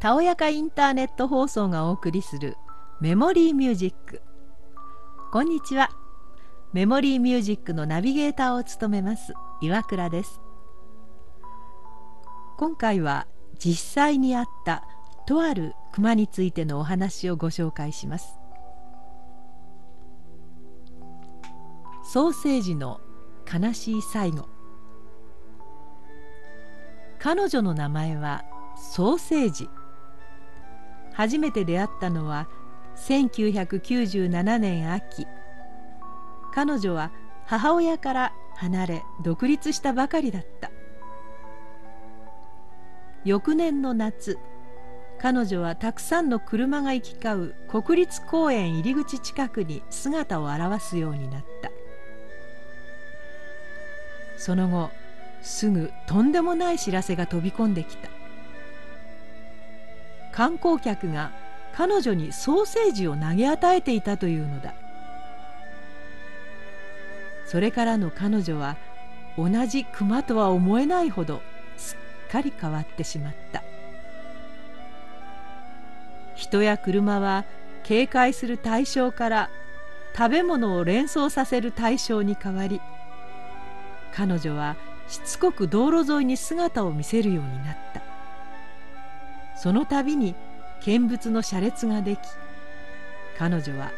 たおやかインターネット放送がお送りするメモリーミュージック。こんにちは。メモリーミュージックのナビゲーターを務めます岩倉です。今回は実際にあったとある熊についてのお話をご紹介します。ソーセージの悲しい最後。彼女の名前はソーセージ。初めて出会ったのは1997年秋。彼女は母親から離れ独立したばかりだった。翌年の夏彼女はたくさんの車が行き交う国立公園入り口近くに姿を現すようになった。その後すぐとんでもない知らせが飛び込んできた。観光客が彼女にソーセージを投げ与えていたというのだ。それからの彼女は同じ熊とは思えないほどすっかり変わってしまった。人や車は警戒する対象から食べ物を連想させる対象に変わり彼女はしつこく道路沿いに姿を見せるようになった。その度に見物の車列ができ彼女は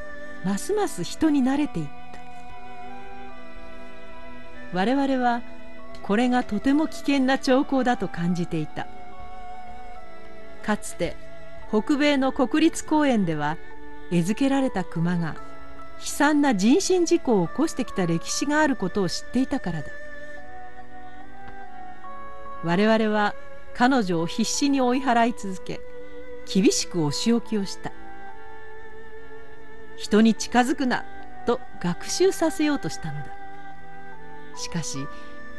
ますます人に慣れていった。我々はこれがとても危険な兆候だと感じていた。かつて北米の国立公園では餌付けられた熊が悲惨な人身事故を起こしてきた歴史があることを知っていたからだ。我々は彼女を必死に追い払い続け厳しくお仕置きをした。人に近づくなと学習させようとしたのだ。しかし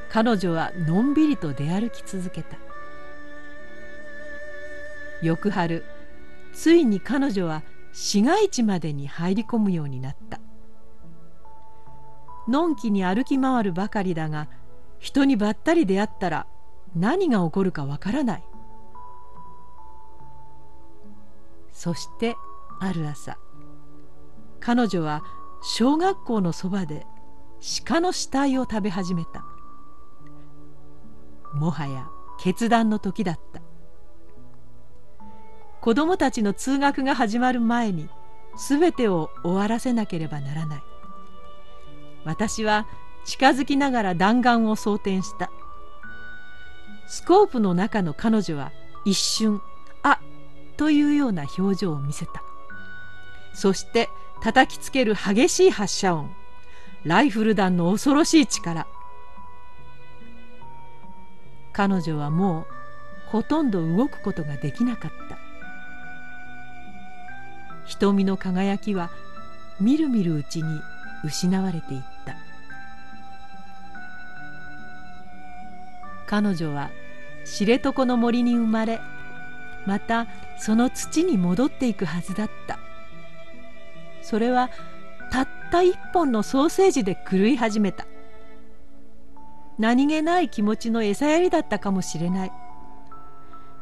彼女はのんびりと出歩き続けた。翌春ついに彼女は市街地までに入り込むようになった。のんきに歩き回るばかりだが人にばったり出会ったら何が起こるかわからない。そしてある朝彼女は小学校のそばで鹿の死体を食べ始めた。もはや決断の時だった。子供たちの通学が始まる前に全てを終わらせなければならない。私は近づきながら弾丸を装填した。スコープの中の彼女は一瞬「あっというような表情を見せた。そして叩きつける激しい発射音。ライフル弾の恐ろしい力。彼女はもうほとんど動くことができなかった。瞳の輝きはみるみるうちに失われていった。彼女は知床の森に生まれまたその土に戻っていくはずだった。それはたった一本のソーセージで狂い始めた。何気ない気持ちの餌やりだったかもしれない。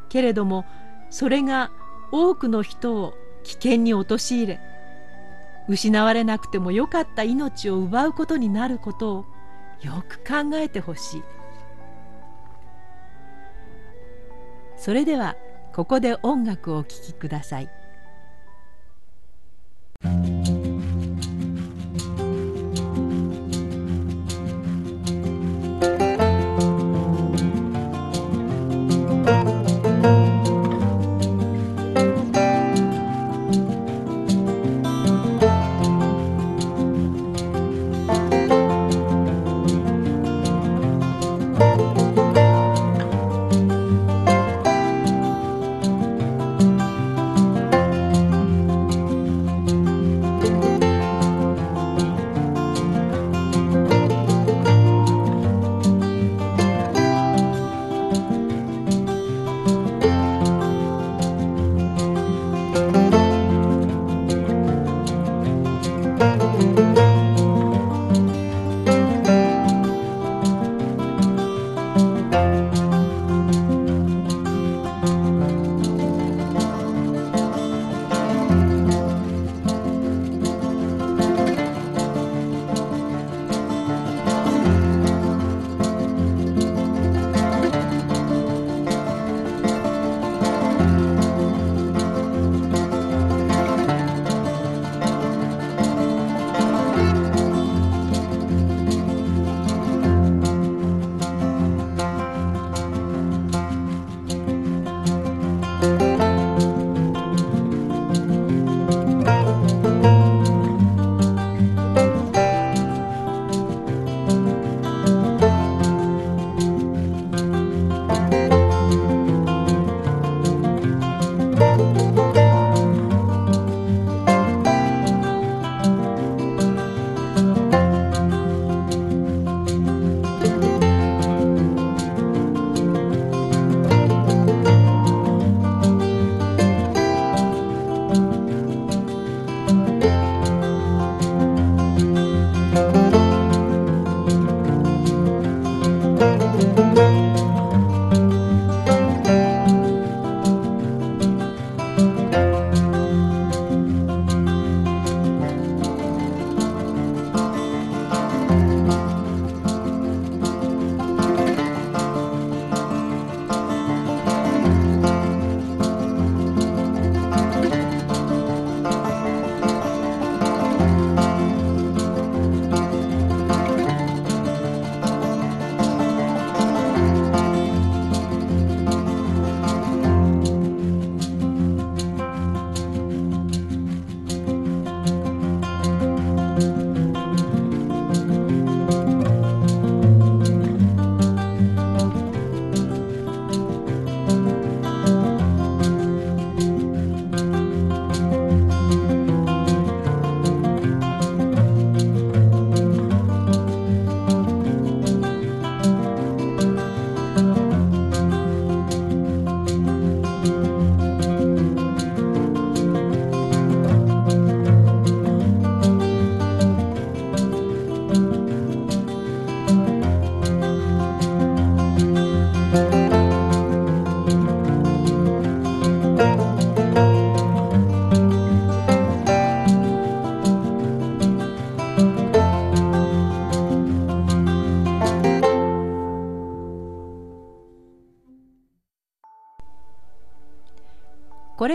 けれどもそれが多くの人を危険に陥れ失われなくてもよかった命を奪うことになることをよく考えてほしい。それではここで音楽を聴きください。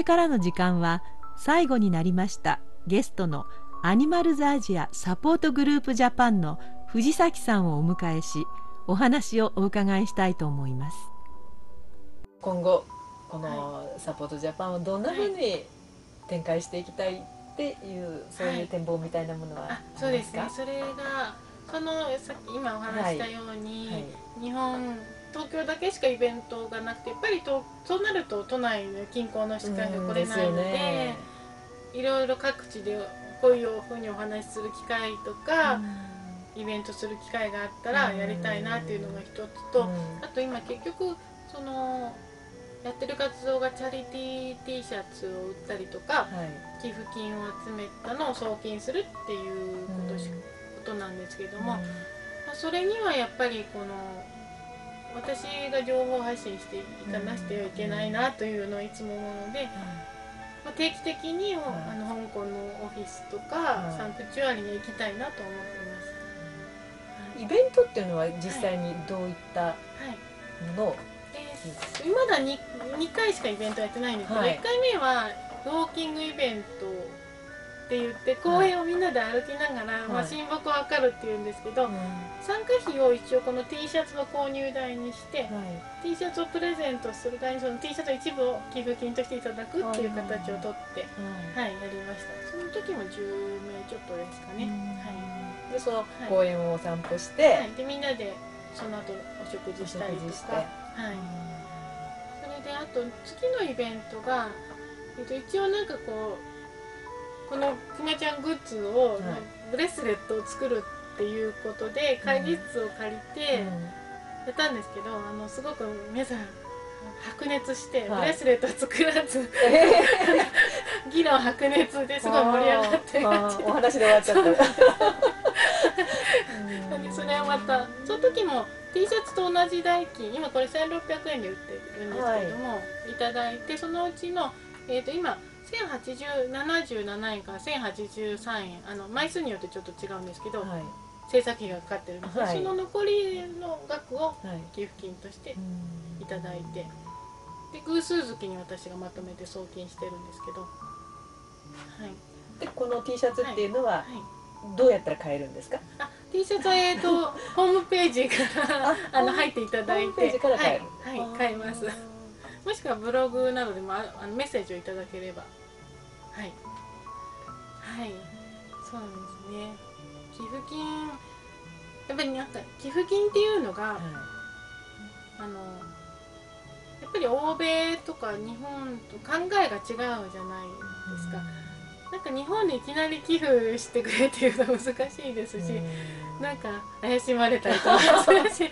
からの時間は最後になりましたゲストのアニマルズアジアサポートグループジャパンの藤崎さんをお迎えしお話をお伺いしたいと思います。今後このサポートジャパンをどんなふうに展開していきたいっていうそういう展望みたいなものは、はい、そうですね。それがそのさっき今お話したように、はい。はい、日本東京だけしかイベントがなくてやっぱりとそうなると都内の近郊のしか来れないので、ね、いろいろ各地でこういうふうにお話しする機会とか、イベントする機会があったらやりたいなっていうのが一つと、あと今結局そのやってる活動がチャリティー T シャツを売ったりとか、はい、寄付金を集めたのを送金するっていうことし、ことなんですけども、まあ、それにはやっぱりこの私が情報発信していかなしてはいけないなというのをいつも思うので、まあ、定期的に、あの香港のオフィスとか、サンクチュアリに行きたいなと思ってます。イベントっていうのは実際にどういったものを、はい。えー、まだ 2, 2回しかイベントやってないんですけど、はい、1回目はウォーキングイベントって言って公園をみんなで歩きながら、はい、まあ、親睦を図るっていうんですけど、はい、参加費を一応この T シャツの購入代にして、はい、T シャツをプレゼントする代にその T シャツの一部を寄付金としていただくっていう形をとって、はい。やりました。その時も10名ちょっとですかね、はい、でその公園をお散歩して、でみんなでその後お食事したりとか。はい。それであと次のイベントが、えっと、一応なんかこうこのくまちゃんグッズを、ブレスレットを作るっていうことで会議室を借りてやったんですけど、あのすごく皆さん白熱して、ブレスレット作らず、議論白熱ですごい盛り上がってお話で終わっちゃった。そ れはまたその時も T シャツと同じ代金今これ1600円で売ってるんですけども、はい、いただいてそのうちの、えー、と今1077円から1083円。あの枚数によってちょっと違うんですけど、はい、制作費がかかってるんです、はい、その残りの額を寄付金としていただいて、で偶数月に私がまとめて送金してるんですけど、はい、でこの T シャツっていうのは、はい、どうやったら買えるんですか？あ T シャツは、えーと、ホームページからあの入っていただいて。はい、はい、買えます。もしくはブログなどでもあのメッセージをいただければはい。はい。そうなんですね。寄付金やっぱりなんか寄付金っていうのが、はい、あのやっぱり欧米とか日本と考えが違うじゃないですか、うん、なんか日本でいきなり寄付してくれっていうのは難しいですし、うん、なんか怪しまれたりとかするし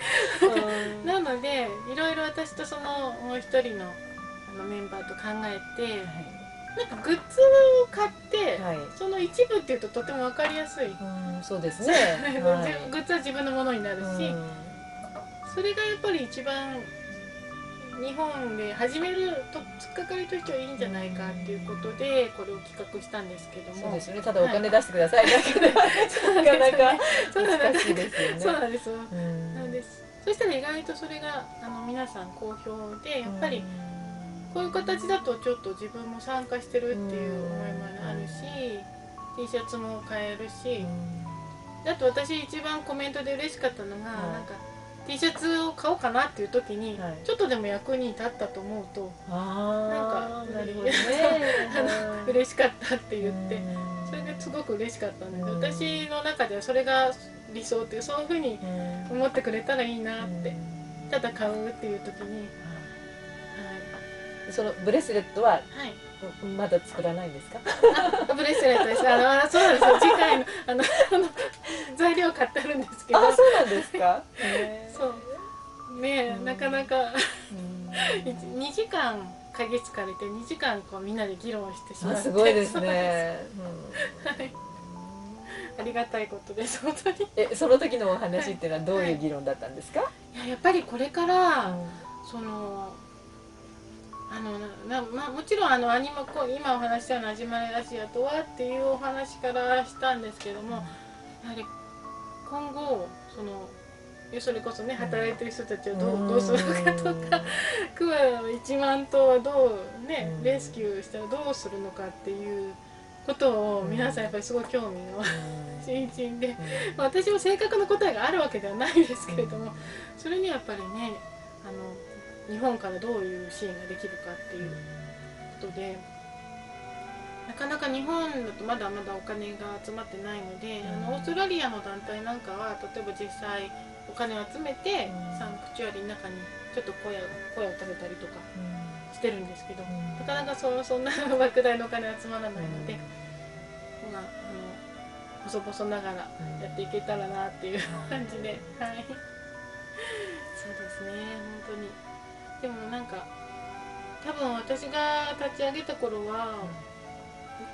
なのでいろいろ私とそのもう一人のあのメンバーと考えて、はいなんかグッズを買って、はい、その一部っていうととても分かりやすい、うん、そうですね、はい、グッズは自分のものになるし、それがやっぱり一番日本で始めると突っかかりとしてはいいんじゃないかっていうことでこれを企画したんですけども。そうですね。ただお金出してくださいだけで、はい、なかなか 難しいですよね。そうなんです。なんです。そしたら意外とそれがあの皆さん好評でやっぱり、うんこういう形だとちょっと自分も参加してるっていう思いもあるし T シャツも買えるしあと私一番コメントで嬉しかったのが、なんか T シャツを買おうかなっていう時に、ちょっとでも役に立ったと思うとなんかなるほど、ね、嬉しかったって言ってそれがすごく嬉しかったので私の中ではそれが理想っていうそういうふうに思ってくれたらいいなってただ買うっていう時に。そのブレスレットは、はい、まだ作らないんですか？ブレスレットです。あのそうなんです。よ次回のあのあの材料買ってあるんですけど。あそうなんですか？そう。ねなかなか。2時間鍵つかれて2時間こうみんなで議論してしまって。すごいですね、ありがたいことです本当に。えその時のお話っていうのはどういう議論だったんですか、はい、いややっぱりこれから、うん、そのあのなまあ、もちろんあのアニマコ今お話したような「始まりラシア」とはっていうお話からしたんですけどもやはり今後そのそれこそね働いてる人たちはどう,、どうするのかとかクマ1万頭はどうねレスキューしたらどうするのかっていうことを皆さんやっぱりすごい興味の 津々で、まあ、私も正確な答えがあるわけではないですけれどもそれにはやっぱりねあの日本からどういう支援ができるかっていうことで。なかなか日本だとまだまだお金が集まってないので、あのオーストラリアの団体なんかは例えば実際お金を集めて、サンクチュアリの中にちょっと声を声を立てたりとかしてるんですけど、なかなかそそんな莫大なお金集まらないので、まあ、あの細々ながらやっていけたらなっていう感じで、はい、そうですね本当にでもなんか多分私が立ち上げた頃は、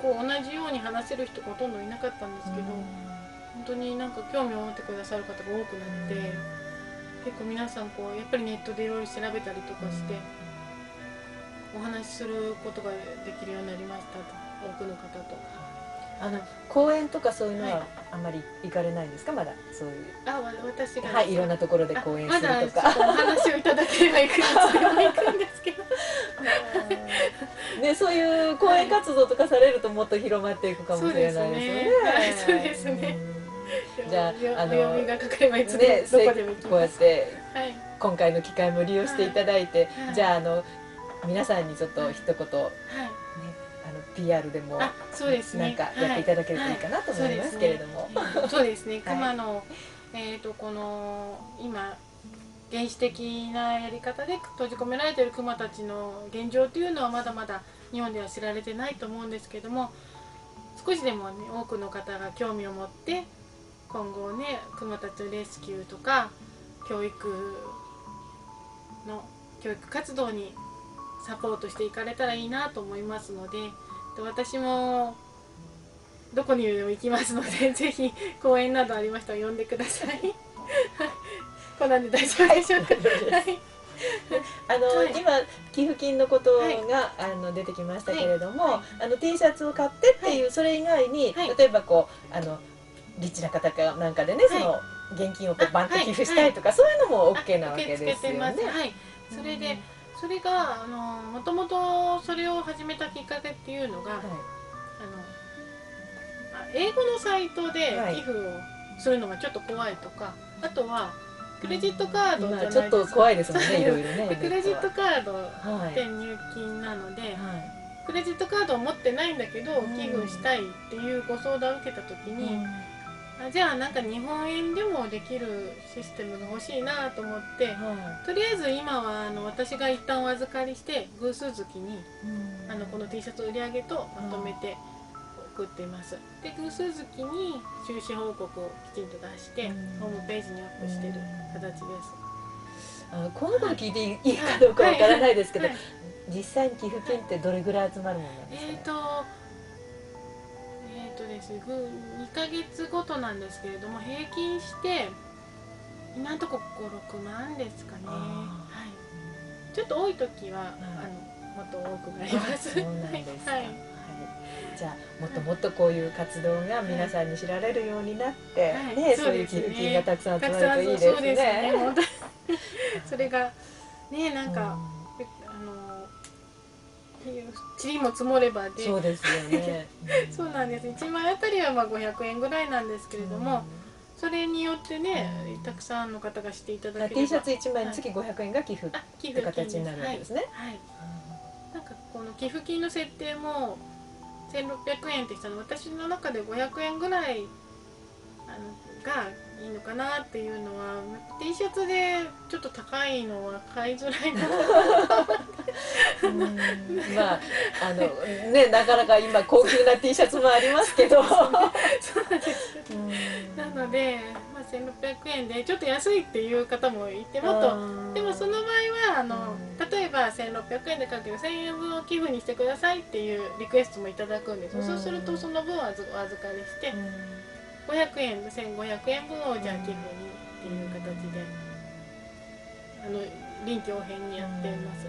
こう同じように話せる人がほとんどいなかったんですけど、本当になんか興味を持ってくださる方が多くなって、結構皆さんこうやっぱりネットでいろいろ調べたりとかして、お話しすることができるようになりましたと多くの方と。あの公演とかそういうのはあんまり行かれないんですか、まだそういう。あ私が。はいいろんなところで公演するとか、ま、お話をいただければ行くんですけど。ねそういう公演活動とかされるともっと広まっていくかもしれないですよね。そうですね、じゃああの読みがかかればいつでもどこでもこうやって、はい、今回の機会も利用していただいて、はい、じゃああの皆さんにちょっと一言、はい PR でもそうです、ね、なんかやっていただけるといいかなと思いますけれども、そうですね。熊の、えーと、この今原始的なやり方で閉じ込められているクマたちの現状というのはまだまだ日本では知られてないと思うんですけども少しでも、ね、多くの方が興味を持って今後ねクマたちのレスキューとか教育の教育活動にサポートしていかれたらいいなと思いますので。私もどこにでも行きますので ぜひ講演などありましたら呼んでください。こんなんで大丈夫でしょうか、はい、あの、はい、今寄付金のことが、はい、あの出てきましたけれども、はい、あの T シャツを買ってっていう、それ以外に、例えばこうあのリッチな方かなんかでね、その現金をこうバンと寄付したいとか、そういうのも OK なわけですよね。はい、それで、それがあのもともとそれを始めたきっかけっていうのが、はい、あの英語のサイトで寄付をするのがちょっと怖いとか、あとはクレジットカードじゃないですか、ちょっと怖いですもんねいろいろねクレジットカードって入金なので、はい、クレジットカードを持ってないんだけど寄付したいっていうご相談を受けた時に、うんあじゃあなんか日本円でもできるシステムが欲しいなと思って、はい、とりあえず今はあの私が一旦お預かりして偶数月に、あのこの T シャツ売り上げとまとめて送っています。で偶数月に収支報告をきちんと出して、ホームページにアップしてる形です。あのこのこと聞いていいかどうかわからないですけど、はい。はい、実際に寄付金ってどれぐらい集まるものなんですか、ね、えーとです2ヶ月ごとなんですけれども平均して今のところ56万ですかね、はい、ちょっと多い時は、あのもっと多くなります。そうなんですか、はい、じゃあもっともっとこういう活動が皆さんに知られるようになって、はい、ね、そういう寄付金がたくさん集まるといいですね。そうですね それがねなんか、塵も積もればで。そうですよね。そうなんです。1枚あたりはまあ500円ぐらいなんですけれども、それによってね、たくさんの方がしていただけ T シャツ1枚につき500円が寄付って形になるわけですね、はい、はい、なんかこの寄付金の設定も1600円ってしたの私の中で500円ぐらいあのがいいのかなっていうのは T シャツでちょっと高いのは買いづらいな。まああのねなかなか今高級な T シャツもありますけど。そうなんですなので、まあ、1600円でちょっと安いっていう方もいてもっとでもその場合はあの例えば1600円でかける1000円分を寄付にしてくださいっていうリクエストもいただくんですそうするとその分はお預かりして。500円1500円分をじゃあ寄付にっていう形であの臨機応変にやってます。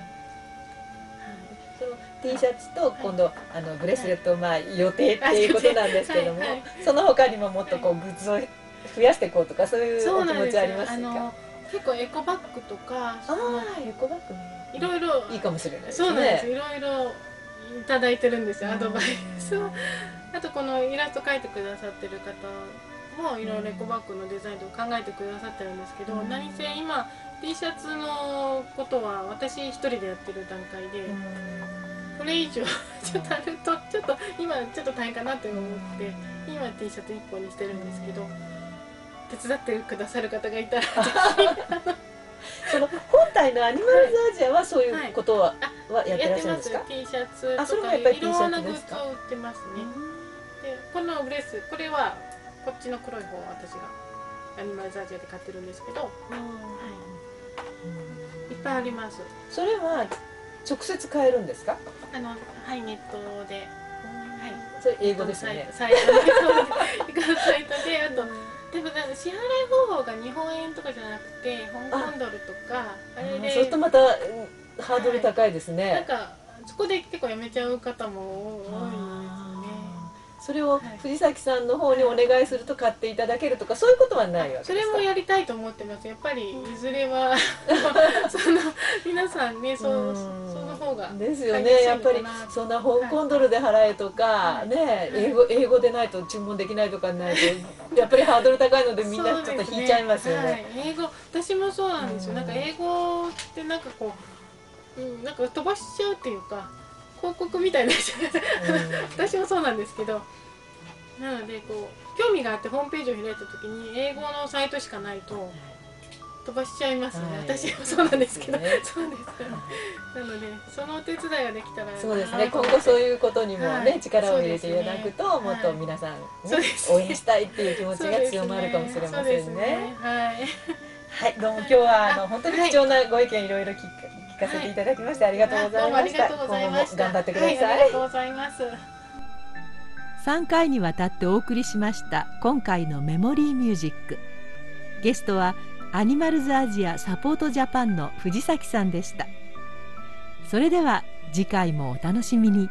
その T シャツと今度、あのブレスレット、まあ予定っていうことなんですけども、その他にももっとこうグッズを増やしていこうとかそういうお気持ちありますか？結構エコバッグとかああエコバッグね。いろいろいいかもしれないですね。そうなんです。いろいろいただいてるんですよアドバイスを。あとこのイラスト描いてくださってる方もいろいろエコバッグのデザインとか考えてくださってるんですけど、何せ今 T シャツのことは私一人でやってる段階で、これ以上 ちょっとあるとちょっと今ちょっと大変かなと思って今 T シャツ1本にしてるんですけど手伝ってくださる方がいたら その本体のアニマルズアジアはそういうことは,、はやってらっしゃるんですか？T シャツとかいろんなグッズを売ってますね。でこのブレスこれはこっちの黒い方は私がアニマルズアジアで買ってるんですけど、はい、いっぱいあります。それは直接買えるんですか？あのはいネットで。はい。それ英語ですね。サイトサイトであとでもなんか支払い方法が日本円とかじゃなくて香港ドルとかあれで。そうするとまたハードル高いですね、はい、なんかそこで結構やめちゃう方も多い。ですねそれを藤崎さんの方にお願いすると買っていただけるとかそういうことはないわけですか？それもやりたいと思ってます。やっぱりいずれは その皆さんねそうその方がですよね。やっぱりそんな香港ドルで払えとか、はい、ね英語英語でないと注文できないとかないと やっぱりハードル高いのでみんなちょっと引いちゃいますよね、ね。はい、英語私もそうなんですよ。なんか英語ってなんかこう、うん、なんか飛ばしちゃうっていうか広告みたいな私もそうなんですけど。なのでこう興味があってホームページを開いた時に英語のサイトしかないと飛ばしちゃいますね、はい、私もそうなんですけど、ね、そうですなのでそのお手伝いができたらそうですね。今後そういうことにもね、はい、力を入れていただくと、ね、もっと皆さん、ね、応援したいっていう気持ちが強まるかもしれませんね。はい、はい、どうも今日はあの本当に貴重なご意見いろいろ聞かせていただきまして、ありがとうございました。今後も頑張ってください。ありがとうございます。3回にわたってお送りしました今回のメモリーミュージックゲストはアニマルズアジアサポートジャパンの藤崎さんでしたそれでは次回もお楽しみに。